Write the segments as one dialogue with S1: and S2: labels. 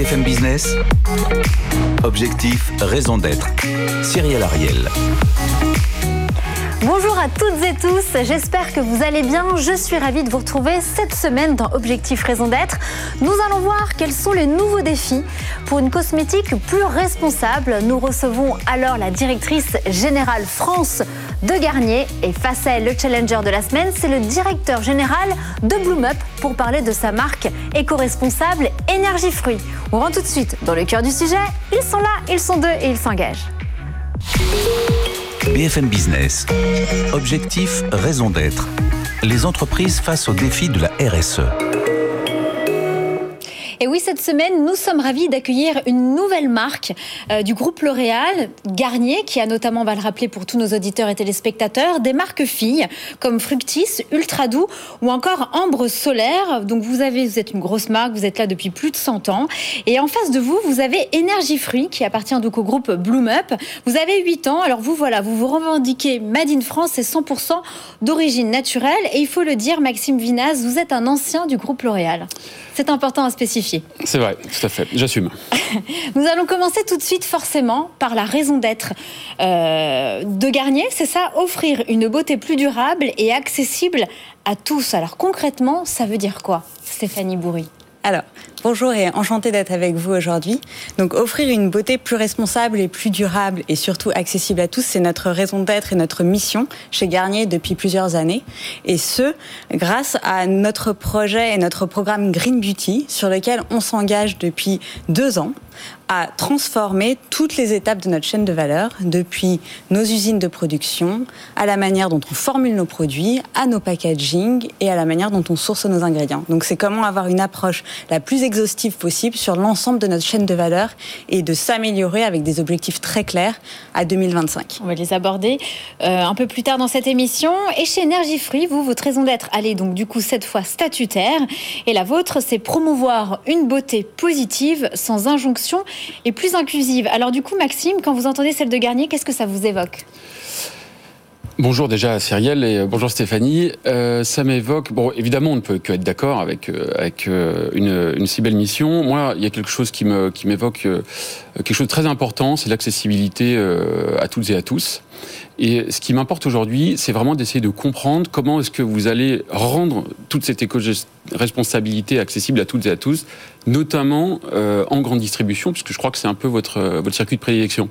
S1: BFM Business, objectif, raison d'être. Cyril Ariel.
S2: Bonjour à toutes et tous, j'espère que vous allez bien. Je suis ravie de vous retrouver cette semaine dans Objectif Raison d'être. Nous allons voir quels sont les nouveaux défis pour une cosmétique plus responsable. Nous recevons alors la directrice générale France de Garnier et face à le challenger de la semaine, c'est le directeur général de Bloom Up pour parler de sa marque éco-responsable Énergie Fruits. On rentre tout de suite dans le cœur du sujet. Ils sont là, ils sont deux et ils s'engagent.
S1: BFM Business. Objectif, raison d'être. Les entreprises face aux défis de la RSE.
S2: Et oui, cette semaine, nous sommes ravis d'accueillir une nouvelle marque euh, du groupe L'Oréal, Garnier, qui a notamment, on va le rappeler pour tous nos auditeurs et téléspectateurs, des marques filles comme Fructis, Ultra Doux ou encore Ambre Solaire. Donc vous avez, vous êtes une grosse marque, vous êtes là depuis plus de 100 ans. Et en face de vous, vous avez Énergie Fruit, qui appartient donc au groupe Bloom Up. Vous avez 8 ans, alors vous voilà, vous vous revendiquez Made in France, c'est 100% d'origine naturelle. Et il faut le dire, Maxime Vinaz, vous êtes un ancien du groupe L'Oréal. C'est important à spécifier.
S3: C'est vrai, tout à fait, j'assume.
S2: Nous allons commencer tout de suite forcément par la raison d'être euh, de Garnier, c'est ça, offrir une beauté plus durable et accessible à tous. Alors concrètement, ça veut dire quoi, Stéphanie Bourri
S4: alors, bonjour et enchanté d'être avec vous aujourd'hui. Donc, offrir une beauté plus responsable et plus durable et surtout accessible à tous, c'est notre raison d'être et notre mission chez Garnier depuis plusieurs années. Et ce, grâce à notre projet et notre programme Green Beauty, sur lequel on s'engage depuis deux ans à transformer toutes les étapes de notre chaîne de valeur, depuis nos usines de production, à la manière dont on formule nos produits, à nos packaging et à la manière dont on source nos ingrédients. Donc c'est comment avoir une approche la plus exhaustive possible sur l'ensemble de notre chaîne de valeur et de s'améliorer avec des objectifs très clairs à 2025.
S2: On va les aborder euh, un peu plus tard dans cette émission. Et chez Énergie Fruit, vous, votre raison d'être, allez donc du coup cette fois statutaire. Et la vôtre, c'est promouvoir une beauté positive sans injonction et plus inclusive. Alors du coup, Maxime, quand vous entendez celle de Garnier, qu'est-ce que ça vous évoque?
S3: Bonjour déjà à Cyrielle et bonjour Stéphanie. Euh, ça m'évoque, bon évidemment on ne peut que être d'accord avec, euh, avec euh, une, une, si belle mission. Moi il y a quelque chose qui me qui m'évoque quelque chose de très important, c'est l'accessibilité à toutes et à tous. Et ce qui m'importe aujourd'hui, c'est vraiment d'essayer de comprendre comment est-ce que vous allez rendre toute cette éco-responsabilité accessible à toutes et à tous, notamment en grande distribution, puisque je crois que c'est un peu votre, votre circuit de prédilection.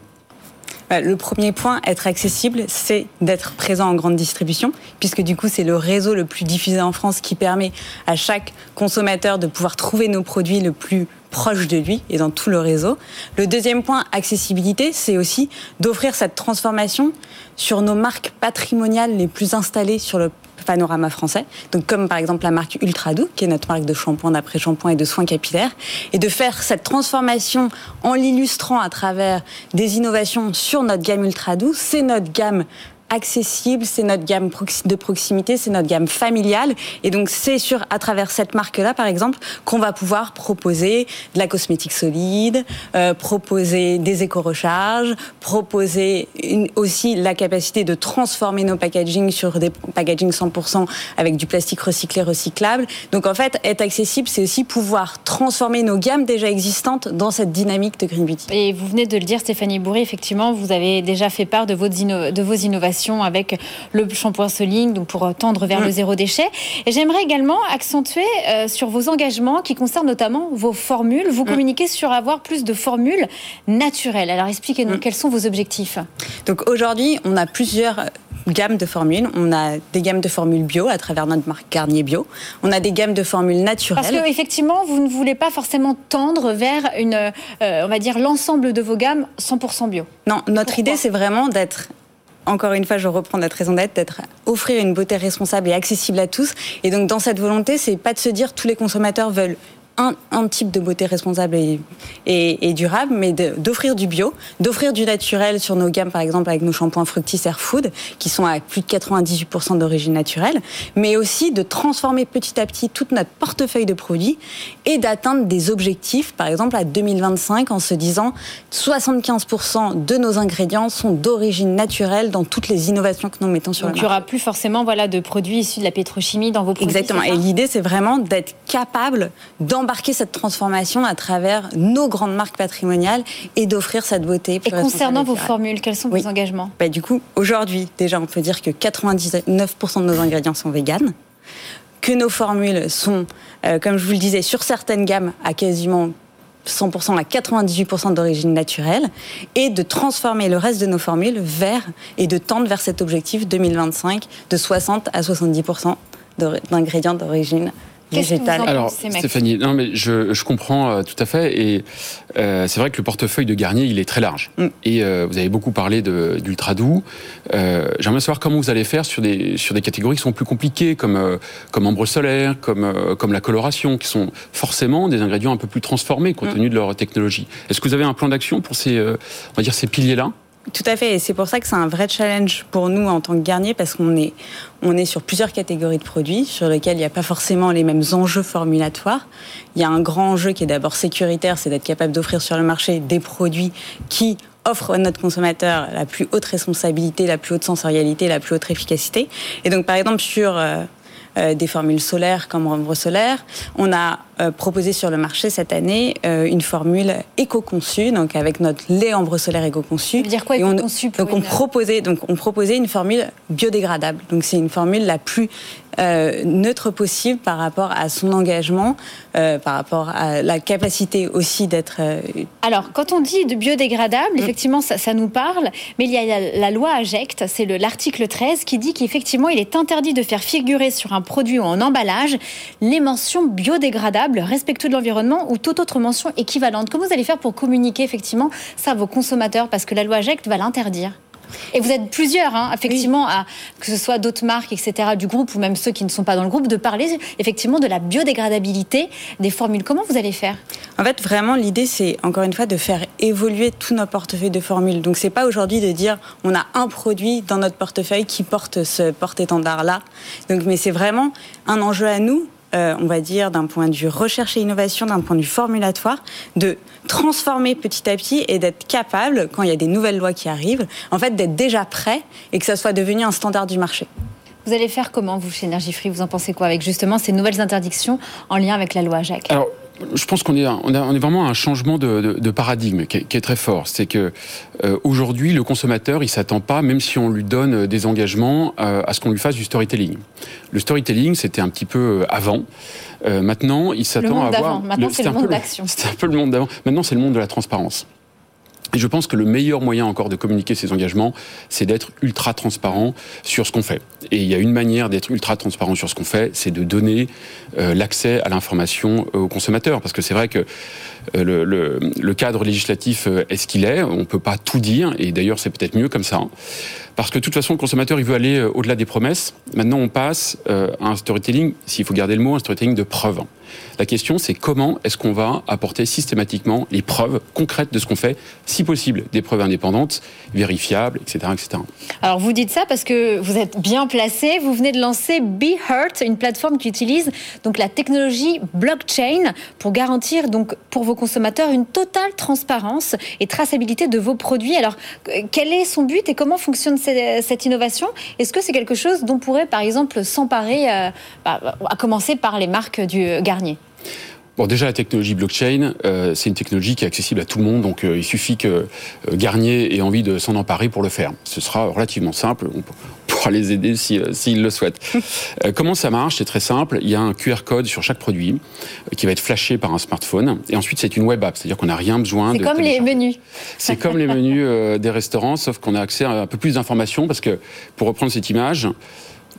S4: Bah, le premier point, être accessible, c'est d'être présent en grande distribution, puisque du coup, c'est le réseau le plus diffusé en France qui permet à chaque consommateur de pouvoir trouver nos produits le plus proche de lui et dans tout le réseau. Le deuxième point, accessibilité, c'est aussi d'offrir cette transformation sur nos marques patrimoniales les plus installées sur le panorama français. Donc comme par exemple la marque Ultra Doux, qui est notre marque de shampoing, d'après-shampoing et de soins capillaires, et de faire cette transformation en l'illustrant à travers des innovations sur notre gamme Ultra Doux. C'est notre gamme accessible, c'est notre gamme de proximité, c'est notre gamme familiale. Et donc, c'est sur, à travers cette marque-là, par exemple, qu'on va pouvoir proposer de la cosmétique solide, euh, proposer des éco-recharges, proposer aussi la capacité de transformer nos packaging sur des packaging 100% avec du plastique recyclé, recyclable. Donc, en fait, être accessible, c'est aussi pouvoir transformer nos gammes déjà existantes dans cette dynamique de Green Beauty.
S2: Et vous venez de le dire, Stéphanie Bourré, effectivement, vous avez déjà fait part de vos innovations avec le shampoing Soling, donc pour tendre vers le mm. zéro déchet. Et j'aimerais également accentuer euh, sur vos engagements qui concernent notamment vos formules. Vous mm. communiquez sur avoir plus de formules naturelles. Alors expliquez-nous mm. quels sont vos objectifs.
S4: Donc aujourd'hui, on a plusieurs gammes de formules. On a des gammes de formules bio à travers notre marque Garnier Bio. On a des gammes de formules naturelles.
S2: Parce que effectivement, vous ne voulez pas forcément tendre vers une, euh, on va dire l'ensemble de vos gammes 100% bio.
S4: Non, notre idée c'est vraiment d'être encore une fois, je reprends notre raison d'être, d'être offrir une beauté responsable et accessible à tous. Et donc, dans cette volonté, c'est pas de se dire tous les consommateurs veulent un, type de beauté responsable et, et, durable, mais d'offrir du bio, d'offrir du naturel sur nos gammes, par exemple avec nos shampoings Fructis Air Food, qui sont à plus de 98% d'origine naturelle, mais aussi de transformer petit à petit toute notre portefeuille de produits et d'atteindre des objectifs, par exemple à 2025, en se disant 75% de nos ingrédients sont d'origine naturelle dans toutes les innovations que nous mettons sur
S2: Donc
S4: le
S2: marché. il n'y aura plus forcément voilà, de produits issus de la pétrochimie dans vos produits.
S4: Exactement. Et l'idée, c'est vraiment d'être capable d'embarquer d'embarquer cette transformation à travers nos grandes marques patrimoniales et d'offrir cette beauté.
S2: et concernant vos formules, quels sont vos engagements
S4: bah, Du coup, aujourd'hui, déjà, on peut dire que 99% de nos ingrédients sont véganes, que nos formules sont, euh, comme je vous le disais, sur certaines gammes à quasiment 100% à 98% d'origine naturelle et de transformer le reste de nos formules vers et de tendre vers cet objectif 2025 de 60 à 70% d'ingrédients d'origine
S3: alors, Stéphanie, non, mais je, je comprends euh, tout à fait. Et euh, c'est vrai que le portefeuille de Garnier, il est très large. Mm. Et euh, vous avez beaucoup parlé d'ultra doux. J'aimerais savoir comment vous allez faire sur des, sur des catégories qui sont plus compliquées, comme, comme ambre solaire, comme, comme la coloration, qui sont forcément des ingrédients un peu plus transformés compte mm. tenu de leur technologie. Est-ce que vous avez un plan d'action pour ces, on va dire, ces piliers-là?
S4: Tout à fait, et c'est pour ça que c'est un vrai challenge pour nous en tant que garnier, parce qu'on est, on est sur plusieurs catégories de produits sur lesquels il n'y a pas forcément les mêmes enjeux formulatoires. Il y a un grand enjeu qui est d'abord sécuritaire, c'est d'être capable d'offrir sur le marché des produits qui offrent à notre consommateur la plus haute responsabilité, la plus haute sensorialité, la plus haute efficacité. Et donc, par exemple, sur euh, euh, des formules solaires comme ombre solaire. On a euh, proposé sur le marché cette année euh, une formule éco-conçue, donc avec notre lait ambre solaire éco-conçu.
S2: Dire quoi éco-conçu
S4: Donc on proposait, donc on proposait une formule biodégradable. Donc c'est une formule la plus neutre possible par rapport à son engagement, par rapport à la capacité aussi d'être.
S2: Alors, quand on dit de biodégradable, mm. effectivement, ça, ça, nous parle, mais il y a la, loi AGECT, c'est l'article 13 qui dit qu'effectivement, il est interdit de faire figurer sur un produit ou en emballage les mentions biodégradables, respectueux de l'environnement ou toute autre mention équivalente. Comment vous allez faire pour communiquer effectivement ça à vos consommateurs? Parce que la loi AGECT va l'interdire. Et vous êtes plusieurs, hein, effectivement, à, que ce soit d'autres marques, etc., du groupe, ou même ceux qui ne sont pas dans le groupe, de parler effectivement de la biodégradabilité des formules. Comment vous allez faire?
S4: En fait, vraiment, l'idée, c'est encore une fois de faire évoluer tous nos portefeuilles de formules. Donc, c'est pas aujourd'hui de dire on a un produit dans notre portefeuille qui porte ce porte-étendard-là. Donc, mais c'est vraiment un enjeu à nous euh, on va dire, d'un point de vue recherche et innovation, d'un point de vue formulatoire, de transformer petit à petit et d'être capable, quand il y a des nouvelles lois qui arrivent, en fait, d'être déjà prêt et que ça soit devenu un standard du marché.
S2: Vous allez faire comment, vous, chez Energy Free Vous en pensez quoi avec justement ces nouvelles interdictions en lien avec la loi Jacques?
S3: Je pense qu'on est, on, on est vraiment à un changement de, paradigme qui est, très fort. C'est que euh, aujourd'hui, le consommateur, il s'attend pas, même si on lui donne des engagements, euh, à ce qu'on lui fasse du storytelling. Le storytelling, c'était un petit peu euh, avant. maintenant, il s'attend à avoir.
S2: Maintenant, c'est le, monde d'action.
S3: C'était un peu le monde d'avant. Maintenant, c'est le monde de la transparence. Et je pense que le meilleur moyen encore de communiquer ces engagements, c'est d'être ultra transparent sur ce qu'on fait. Et il y a une manière d'être ultra transparent sur ce qu'on fait, c'est de donner euh, l'accès à l'information aux consommateurs. Parce que c'est vrai que euh, le, cadre législatif euh, est ce qu'il est, on ne peut pas tout dire, et d'ailleurs c'est peut-être mieux comme ça. Parce que de toute façon, le consommateur, il veut aller au-delà des promesses. Maintenant, on passe à un storytelling, s'il faut garder le mot, un storytelling de preuve. La question, c'est comment est-ce qu'on va apporter systématiquement les preuves concrètes de ce qu'on fait, si possible, des preuves indépendantes, vérifiables, etc., etc.
S2: Alors, vous dites ça parce que vous êtes bien placé. Vous venez de lancer BeHeart, une plateforme qui utilise donc la technologie blockchain pour garantir donc pour vos consommateurs une totale transparence et traçabilité de vos produits. Alors, quel est son but et comment fonctionne cette innovation? Est-ce que c'est quelque chose dont pourrait, par exemple, s'emparer, euh, bah, à commencer par les marques du
S3: Bon, déjà, la technologie blockchain, euh, c'est une technologie qui est accessible à tout le monde, donc euh, il suffit que euh, Garnier ait envie de s'en emparer pour le faire. Ce sera relativement simple, on pourra les aider s'ils le souhaitent. comment ça marche? C'est très simple, il y a un QR code sur chaque produit qui va être flashé par un smartphone, et ensuite c'est une web app, c'est-à-dire qu'on n'a rien besoin
S2: de... C'est comme les menus.
S3: C'est comme les menus des restaurants, sauf qu'on a accès à un peu plus d'informations, parce que, pour reprendre cette image,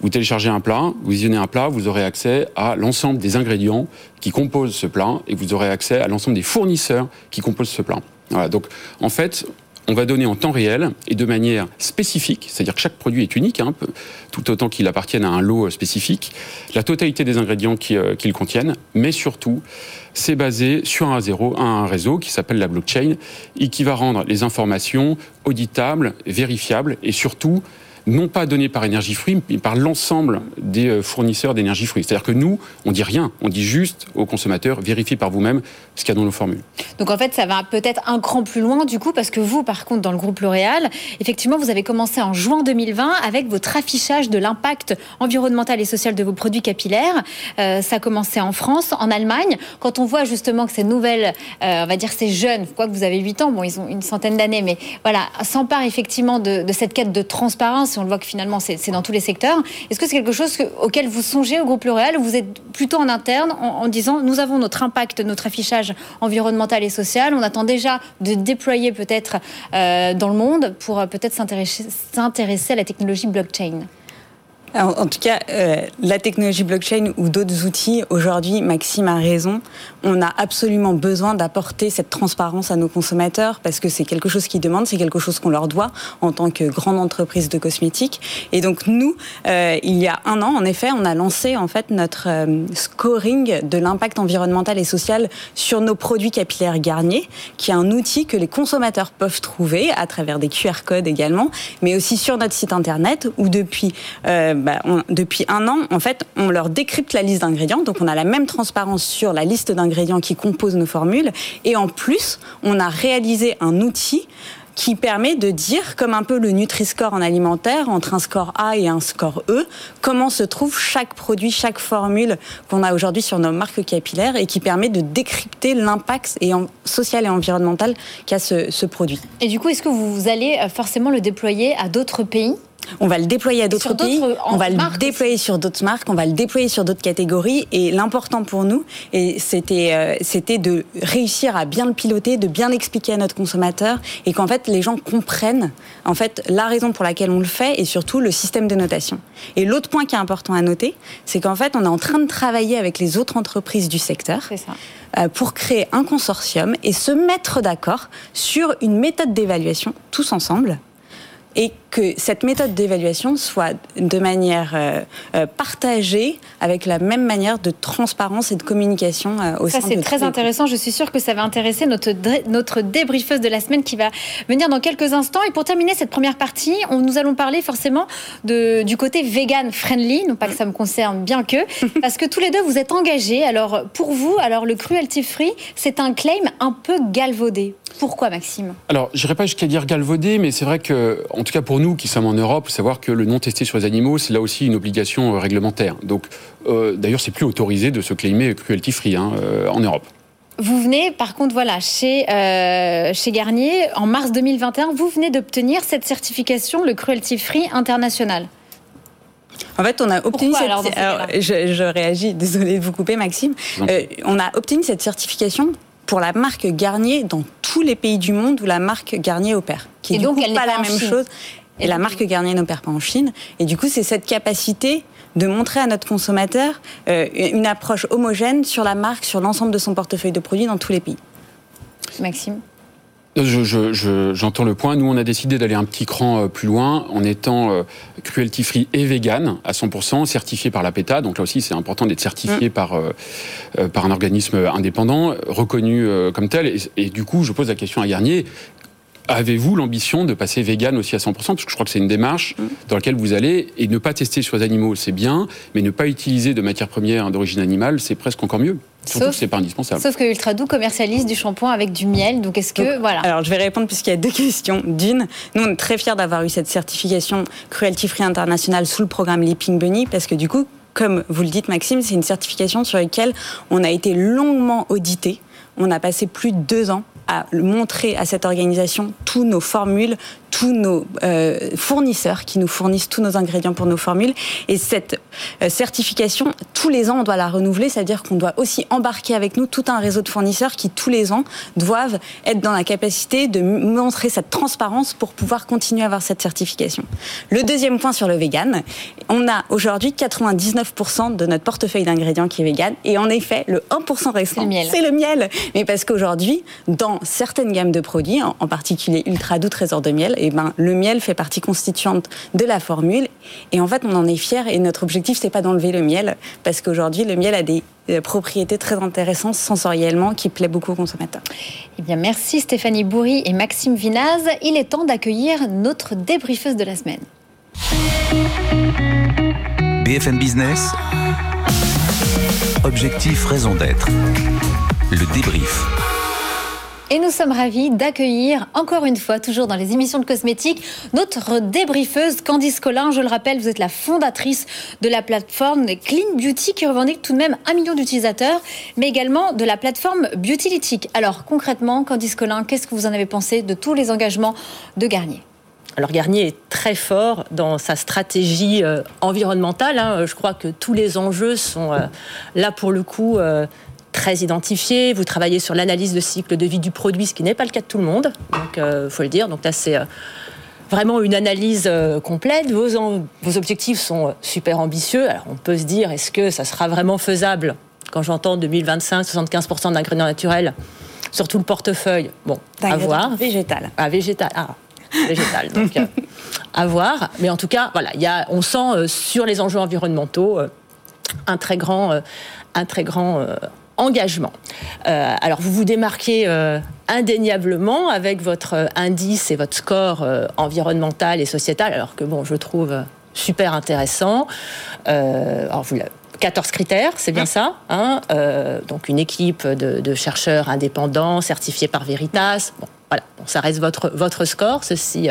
S3: vous téléchargez un plat, vous visionnez un plat, vous aurez accès à l'ensemble des ingrédients qui composent ce plat et vous aurez accès à l'ensemble des fournisseurs qui composent ce plat. Voilà, donc en fait, on va donner en temps réel et de manière spécifique, c'est-à-dire que chaque produit est unique, hein, tout autant qu'il appartienne à un lot spécifique, la totalité des ingrédients euh, qu'il contiennent, mais surtout, c'est basé sur un, un réseau qui s'appelle la blockchain et qui va rendre les informations auditables, vérifiables et surtout non pas donné par énergie fruit, mais par l'ensemble des euh, fournisseurs d'énergie fruit. C'est-à-dire que nous, on dit rien, on dit juste aux consommateurs, vérifiez par vous-même ce qu'il y a dans nos formules.
S2: Donc en fait, ça va peut-être un cran plus loin du coup, parce que vous, par contre, dans le groupe L'Oréal, effectivement, vous avez commencé en juin 2020 avec votre affichage de l'impact environnemental et social de vos produits capillaires. Euh, ça a commencé en France, en Allemagne. Quand on voit justement que ces nouvelles, euh, on va dire ces jeunes, quoi que vous avez 8 ans, bon, ils ont une centaine d'années, mais voilà, s'emparent effectivement de, cette quête de transparence, on le voit que finalement c'est dans tous les secteurs. Est-ce que c'est quelque chose auquel vous songez au groupe L'Oréal ou vous êtes plutôt en interne en, disant nous avons notre impact, notre affichage environnemental et social, on attend déjà de déployer peut-être euh, dans le monde pour euh, peut-être s'intéresser à la technologie blockchain?
S4: En, tout cas, euh, la technologie blockchain ou d'autres outils, aujourd'hui, Maxime a raison, on a absolument besoin d'apporter cette transparence à nos consommateurs parce que c'est quelque chose qu'ils demandent, c'est quelque chose qu'on leur doit en tant que grande entreprise de cosmétiques. Et donc nous, euh, il y a un an, en effet, on a lancé en fait notre euh, scoring de l'impact environnemental et social sur nos produits capillaires Garnier, qui est un outil que les consommateurs peuvent trouver à travers des QR codes également, mais aussi sur notre site internet où depuis bah, depuis un an, en fait, on leur décrypte la liste d'ingrédients. Donc, on a la même transparence sur la liste d'ingrédients qui composent nos formules. Et en plus, on a réalisé un outil qui permet de dire, comme un peu le Nutri-Score en alimentaire, entre un score A et un score E, comment se trouve chaque produit, chaque formule qu'on a aujourd'hui sur nos marques capillaires et qui permet de décrypter l'impact social et environnemental qu'a ce, ce produit.
S2: Et du coup, est-ce que vous allez euh, forcément le déployer à d'autres pays?
S4: On va le déployer à d'autres pays, on va le déployer sur d'autres marques, on va le déployer sur d'autres catégories. Et l'important pour nous, c'était euh, c'était de réussir à bien le piloter, de bien l'expliquer à notre consommateur, et qu'en fait les gens comprennent en fait la raison pour laquelle on le fait, et surtout le système de notation. Et l'autre point qui est important à noter, c'est qu'en fait on est en train de travailler avec les autres entreprises du secteur. Euh, pour créer un consortium et se mettre d'accord sur une méthode d'évaluation tous ensemble et que cette méthode d'évaluation soit de manière euh, euh, partagée avec la même manière de transparence et de communication euh, au
S2: ça,
S4: sein
S2: de Ça, c'est très intéressant. Je suis sûre que ça va intéresser notre, notre débriefeuse de la semaine qui va venir dans quelques instants. Et pour terminer cette première partie, on, nous allons parler forcément de, du côté vegan friendly. Non pas que ça me concerne bien que, parce que tous les deux, vous êtes engagés. Alors, pour vous, alors le cruelty free, c'est un claim un peu galvaudé. Pourquoi, Maxime?
S3: Alors, je n'irai pas jusqu'à dire galvaudé, mais c'est vrai que, en tout cas pour nous qui sommes en Europe, savoir que le non testé sur les animaux, c'est là aussi une obligation euh, réglementaire. Donc, euh, d'ailleurs, c'est plus autorisé de se claimer cruelty free hein, euh, en Europe.
S2: Vous venez, par contre, voilà, chez, chez Garnier, en mars 2021, vous venez d'obtenir cette certification, le Cruelty Free International.
S4: En fait, on a obtenu cette... alors, je, réagis, désolé de vous couper, Maxime. on a obtenu cette certification pour la marque Garnier dans tous les pays du monde où la marque Garnier opère.
S2: Qui est donc coup, elle pas, la même chose.
S4: Et la marque Garnier n'opère pas en Chine. Et du coup, c'est cette capacité de montrer à notre consommateur euh, une approche homogène sur la marque, sur l'ensemble de son portefeuille de produits dans tous les pays.
S2: Maxime?
S3: J'entends le point. Nous, on a décidé d'aller un petit cran euh, plus loin en étant euh, cruelty free et vegan à 100%, certifié par la PETA. Donc là aussi, c'est important d'être certifié mm. par, euh, par un organisme indépendant, reconnu comme tel. Et, et, du coup, je pose la question à Garnier Avez-vous l'ambition de passer vegan aussi à 100% Parce que je crois que c'est une démarche mm. dans laquelle vous allez, et ne pas tester sur les animaux, c'est bien, mais ne pas utiliser de matières premières d'origine animale, c'est presque encore mieux. Surtout sauf, que c'est pas indispensable.
S2: Sauf que Ultra Doux commercialise du shampoing avec du miel. Donc est-ce que voilà
S4: Alors je vais répondre puisqu'il y a deux questions. D'une, nous on est très fiers d'avoir eu cette certification Cruelty Free International sous le programme Leaping Bunny parce que du coup, comme vous le dites Maxime, c'est une certification sur laquelle on a été longuement audité. On a passé plus de deux ans à montrer à cette organisation tous nos formules, tous nos euh, fournisseurs qui nous fournissent tous nos ingrédients pour nos formules. Et cette euh, certification, tous les ans, on doit la renouveler, c'est-à-dire qu'on doit aussi embarquer avec nous tout un réseau de fournisseurs qui, tous les ans, doivent être dans la capacité de montrer cette transparence pour pouvoir continuer à avoir cette certification. Le deuxième point sur le vegan, on a aujourd'hui 99% de notre portefeuille d'ingrédients qui est vegan. Et en effet, le 1% restant, c'est le, miel. Mais parce qu'aujourd'hui, dans certaines gammes de produits, en, particulier Ultra Doux Trésor de miel, et eh ben, le miel fait partie constituante de la formule. Et en fait, on en est fier. Et notre objectif, c'est pas d'enlever le miel, parce qu'aujourd'hui, le miel a des euh, propriétés très intéressantes sensoriellement qui plaît beaucoup aux consommateurs.
S2: Eh bien, merci Stéphanie Bourri et Maxime Vinaz. Il est temps d'accueillir notre débriefeuse de la semaine.
S1: BFM Business. Objectif, raison d'être. Le débrief.
S2: Et nous sommes ravis d'accueillir encore une fois, toujours dans les émissions de cosmétiques, notre débriefeuse Candice Collin. Je le rappelle, vous êtes la fondatrice de la plateforme Clean Beauty qui revendique tout de même un million d'utilisateurs, mais également de la plateforme Beautylytic. Alors concrètement, Candice Collin, qu'est-ce que vous en avez pensé de tous les engagements de Garnier?
S5: Alors Garnier est très fort dans sa stratégie euh, environnementale. Hein. Je crois que tous les enjeux sont euh, là pour le coup euh, très identifié. Vous travaillez sur l'analyse de cycle de vie du produit, ce qui n'est pas le cas de tout le monde. Donc, il euh, faut le dire. Donc là, c'est euh, vraiment une analyse euh, complète. Vos, vos objectifs sont super ambitieux. Alors, on peut se dire, est-ce que ça sera vraiment faisable quand j'entends 2025, 75% d'ingrédients naturels sur tout le portefeuille? Bon, à voir.
S4: Végétal.
S5: Ah, végétal. Ah, végétal. Donc, à voir. Mais en tout cas, voilà, y a, on sent sur les enjeux environnementaux un très grand, un très grand engagement. Euh, alors vous vous démarquez euh, indéniablement avec votre euh, indice et votre score environnemental et sociétal, alors que bon, je trouve super intéressant. alors vous 14 critères, c'est bien ça. Hein donc une équipe de, chercheurs indépendants certifiés par Veritas. Bon, voilà, ça reste votre, votre score, ceci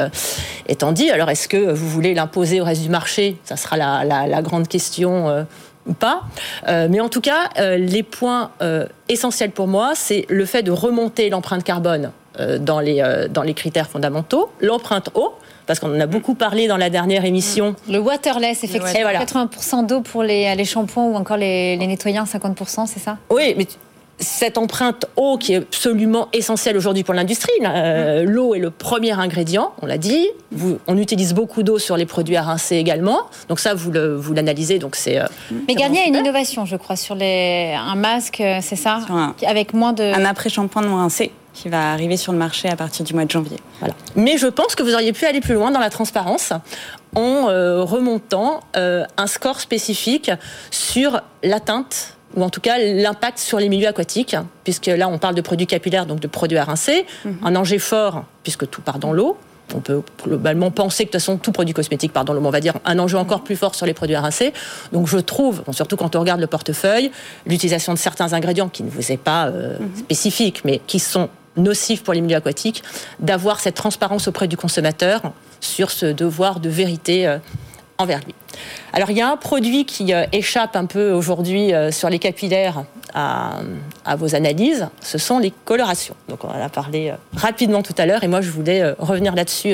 S5: étant dit. Alors est-ce que vous voulez l'imposer au reste du marché? Ça sera la, la grande question ou pas. Euh, mais en tout cas, euh, les points euh, essentiels pour moi, c'est le fait de remonter l'empreinte carbone dans, les, dans les critères fondamentaux, l'empreinte eau, parce qu'on en a beaucoup parlé dans la dernière émission.
S2: Le waterless, effectivement. 80% d'eau pour les, les shampoings ou encore les, les nettoyants, 50%, c'est ça?
S5: Oui, mais cette empreinte eau qui est absolument essentielle aujourd'hui pour l'industrie. Euh, l'eau est le premier ingrédient, on l'a dit. on utilise beaucoup d'eau sur les produits à rincer également. Donc ça, vous, l'analysez. Donc c'est. Euh,
S2: Mais Garnier a une innovation, je crois, sur les, un masque, euh, c'est ça, avec moins de.
S4: Un après-shampoing non rincé qui va arriver sur le marché à partir du mois de janvier.
S5: Voilà. Mais je pense que vous auriez pu aller plus loin dans la transparence en remontant un score spécifique sur l'atteinte ou en tout cas l'impact sur les milieux aquatiques, puisque là on parle de produits capillaires, donc de produits à rincer, mhm. un enjeu fort, puisque tout part dans l'eau. On peut globalement penser que de toute façon tout produit cosmétique part dans l'eau, on va dire un enjeu encore plus fort sur les produits à rincer. Donc je trouve, surtout quand on regarde le portefeuille, l'utilisation de certains ingrédients qui ne vous est pas euh, mhm. spécifique, mais qui sont nocifs pour les milieux aquatiques, d'avoir cette transparence auprès du consommateur sur ce devoir de vérité euh, envers lui. Alors il y a un produit qui euh, échappe un peu aujourd'hui euh, sur les capillaires à, vos analyses, ce sont les colorations. Donc on en a parlé euh, rapidement tout à l'heure et moi je voulais revenir là-dessus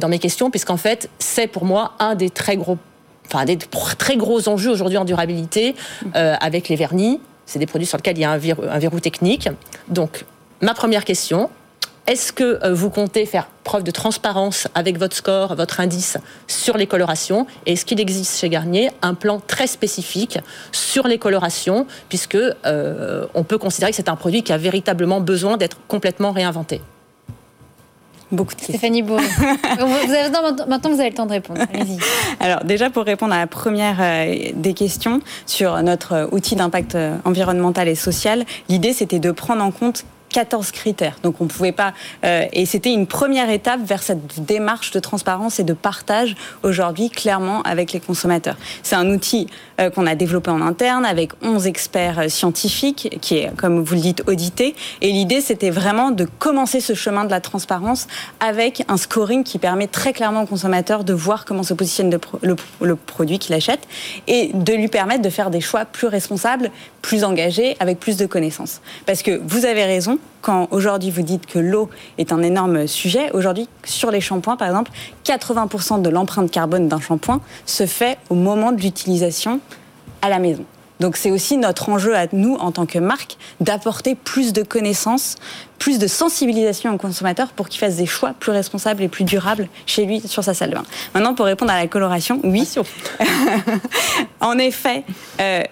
S5: dans mes questions puisqu'en fait c'est pour moi un des très gros, enfin des très gros enjeux aujourd'hui en durabilité avec les vernis. C'est des produits sur lesquels il y a un verrou technique. Donc ma première question, est-ce que euh, vous comptez faire preuve de transparence avec votre score, votre indice sur les colorations? Et est-ce qu'il existe chez Garnier un plan très spécifique sur les colorations, puisque euh, on peut considérer que c'est un produit qui a véritablement besoin d'être complètement réinventé?
S2: Beaucoup de Stéphanie Beau. maintenant, vous avez le temps de répondre. Allez-y.
S4: Alors, déjà, pour répondre à la première euh, des questions sur notre outil d'impact environnemental et social, l'idée, c'était de prendre en compte 14 critères. Donc on ne pouvait pas. Euh, et c'était une première étape vers cette démarche de transparence et de partage aujourd'hui clairement avec les consommateurs. C'est un outil euh, qu'on a développé en interne avec 11 experts euh, scientifiques qui est, comme vous le dites, audité. Et l'idée c'était vraiment de commencer ce chemin de la transparence avec un scoring qui permet très clairement au consommateur de voir comment se positionne le, le produit qu'il achète et de lui permettre de faire des choix plus responsables, plus engagés, avec plus de connaissances. Parce que vous avez raison, quand aujourd'hui vous dites que l'eau est un énorme sujet, aujourd'hui sur les shampoings par exemple, 80% de l'empreinte carbone d'un shampoing se fait au moment de l'utilisation à la maison. Donc c'est aussi notre enjeu à nous en tant que marque d'apporter plus de connaissances, plus de sensibilisation aux consommateurs pour qu'il fasse des choix plus responsables et plus durables chez lui sur sa salle de bain. Maintenant pour répondre à la coloration, oui. en effet, euh,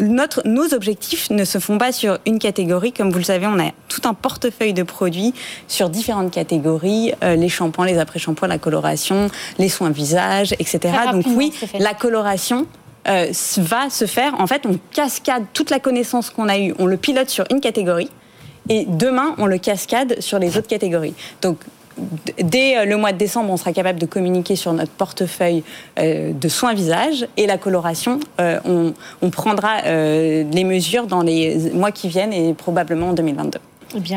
S4: notre, nos objectifs ne se font pas sur une catégorie. Comme vous le savez, on a tout un portefeuille de produits sur différentes catégories, euh, les shampoings, les après-shampoings, la coloration, les soins visage, etc. Donc oui, la coloration, euh, va se faire. En fait, on cascade toute la connaissance qu'on a eue, on le pilote sur une catégorie, et demain, on le cascade sur les autres catégories. Donc, dès le mois de décembre, on sera capable de communiquer sur notre portefeuille de soins visage et la coloration. on, on, prendra les mesures dans les mois qui viennent et probablement en 2022.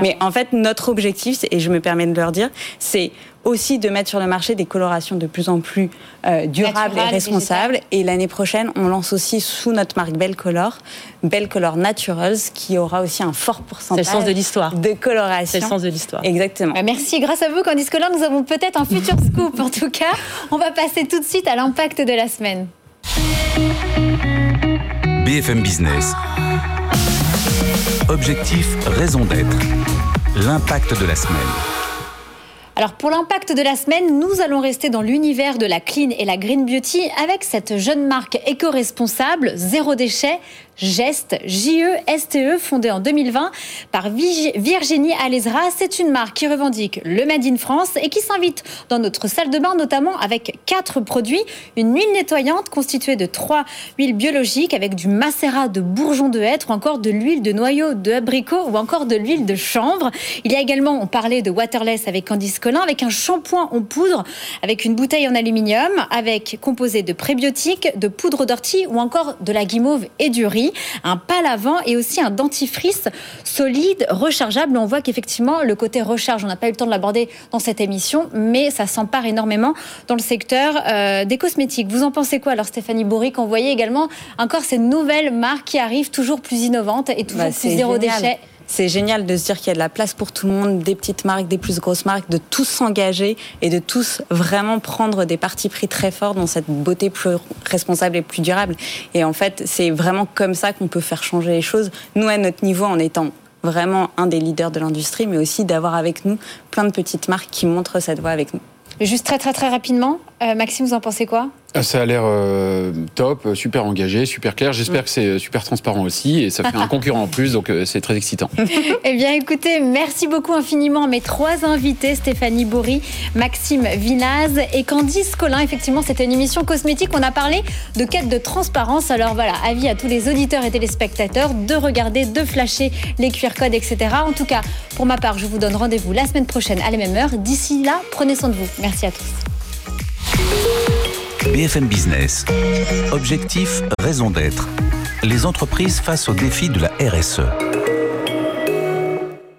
S4: Mais en fait, notre objectif, et je me permets de leur dire, c'est aussi de mettre sur le marché des colorations de plus en plus euh, durables et responsables. Et l'année prochaine, on lance aussi sous notre marque Belle Color, Belle Color Naturals, qui aura aussi un fort pourcentage
S5: le sens de, l'histoire.
S4: de coloration.
S5: C'est le sens de l'histoire.
S4: Exactement.
S2: Bah, merci. Grâce à vous, Candice Color, nous avons peut-être un futur scoop. En tout cas, on va passer tout de suite à l'impact de la semaine.
S1: BFM Business. Objectif, raison d'être. L'impact de la semaine.
S2: Alors pour l'impact de la semaine, nous allons rester dans l'univers de la clean et la green beauty avec cette jeune marque éco-responsable, zéro déchet, Geste, J-E-S-T-E, fondée en 2020 par Virginie Alezra. C'est une marque qui revendique le Made in France et qui s'invite dans notre salle de bain, notamment avec quatre produits. Une huile nettoyante constituée de trois huiles biologiques avec du macérat de bourgeon de hêtre ou encore de l'huile de noyau de abricot ou encore de l'huile de chanvre. Il y a également, on parlait de Waterless avec Candice Collin, avec un shampoing en poudre, avec une bouteille en aluminium, avec composé de prébiotiques, de poudre d'ortie ou encore de la guimauve et du riz un palavant et aussi un dentifrice solide, rechargeable. On voit qu'effectivement, le côté recharge, on n'a pas eu le temps de l'aborder dans cette émission, mais ça s'empare énormément dans le secteur euh, des cosmétiques. Vous en pensez quoi alors Stéphanie Bourri, qu'on voyait également encore ces nouvelles marques qui arrivent toujours plus innovantes et toujours bah, plus zéro déchet
S4: c'est génial de se dire qu'il y a de la place pour tout le monde, des petites marques, des plus grosses marques, de tous s'engager et de tous vraiment prendre des partis pris très forts dans cette beauté plus responsable et plus durable. Et en fait, c'est vraiment comme ça qu'on peut faire changer les choses. Nous, à notre niveau, en étant vraiment un des leaders de l'industrie, mais aussi d'avoir avec nous plein de petites marques qui montrent cette voie avec nous.
S2: Juste très très très rapidement, euh, Maxime, vous en pensez quoi?
S3: Ça a l'air euh, top, super engagé, super clair. J'espère que c'est super transparent aussi et ça fait un concurrent en plus, donc euh, c'est très excitant.
S2: eh bien, écoutez, merci beaucoup infiniment à mes trois invités, Stéphanie Bourri, Maxime Vinaz et Candice Collin. Effectivement, c'était une émission cosmétique. On a parlé de quête de transparence. Alors voilà, avis à tous les auditeurs et téléspectateurs de regarder, de flasher les QR codes, etc. En tout cas, pour ma part, je vous donne rendez-vous la semaine prochaine à la même heure. D'ici là, prenez soin de vous. Merci à tous.
S1: BFM Business. Objectif, raison d'être. Les entreprises face au défi de la RSE.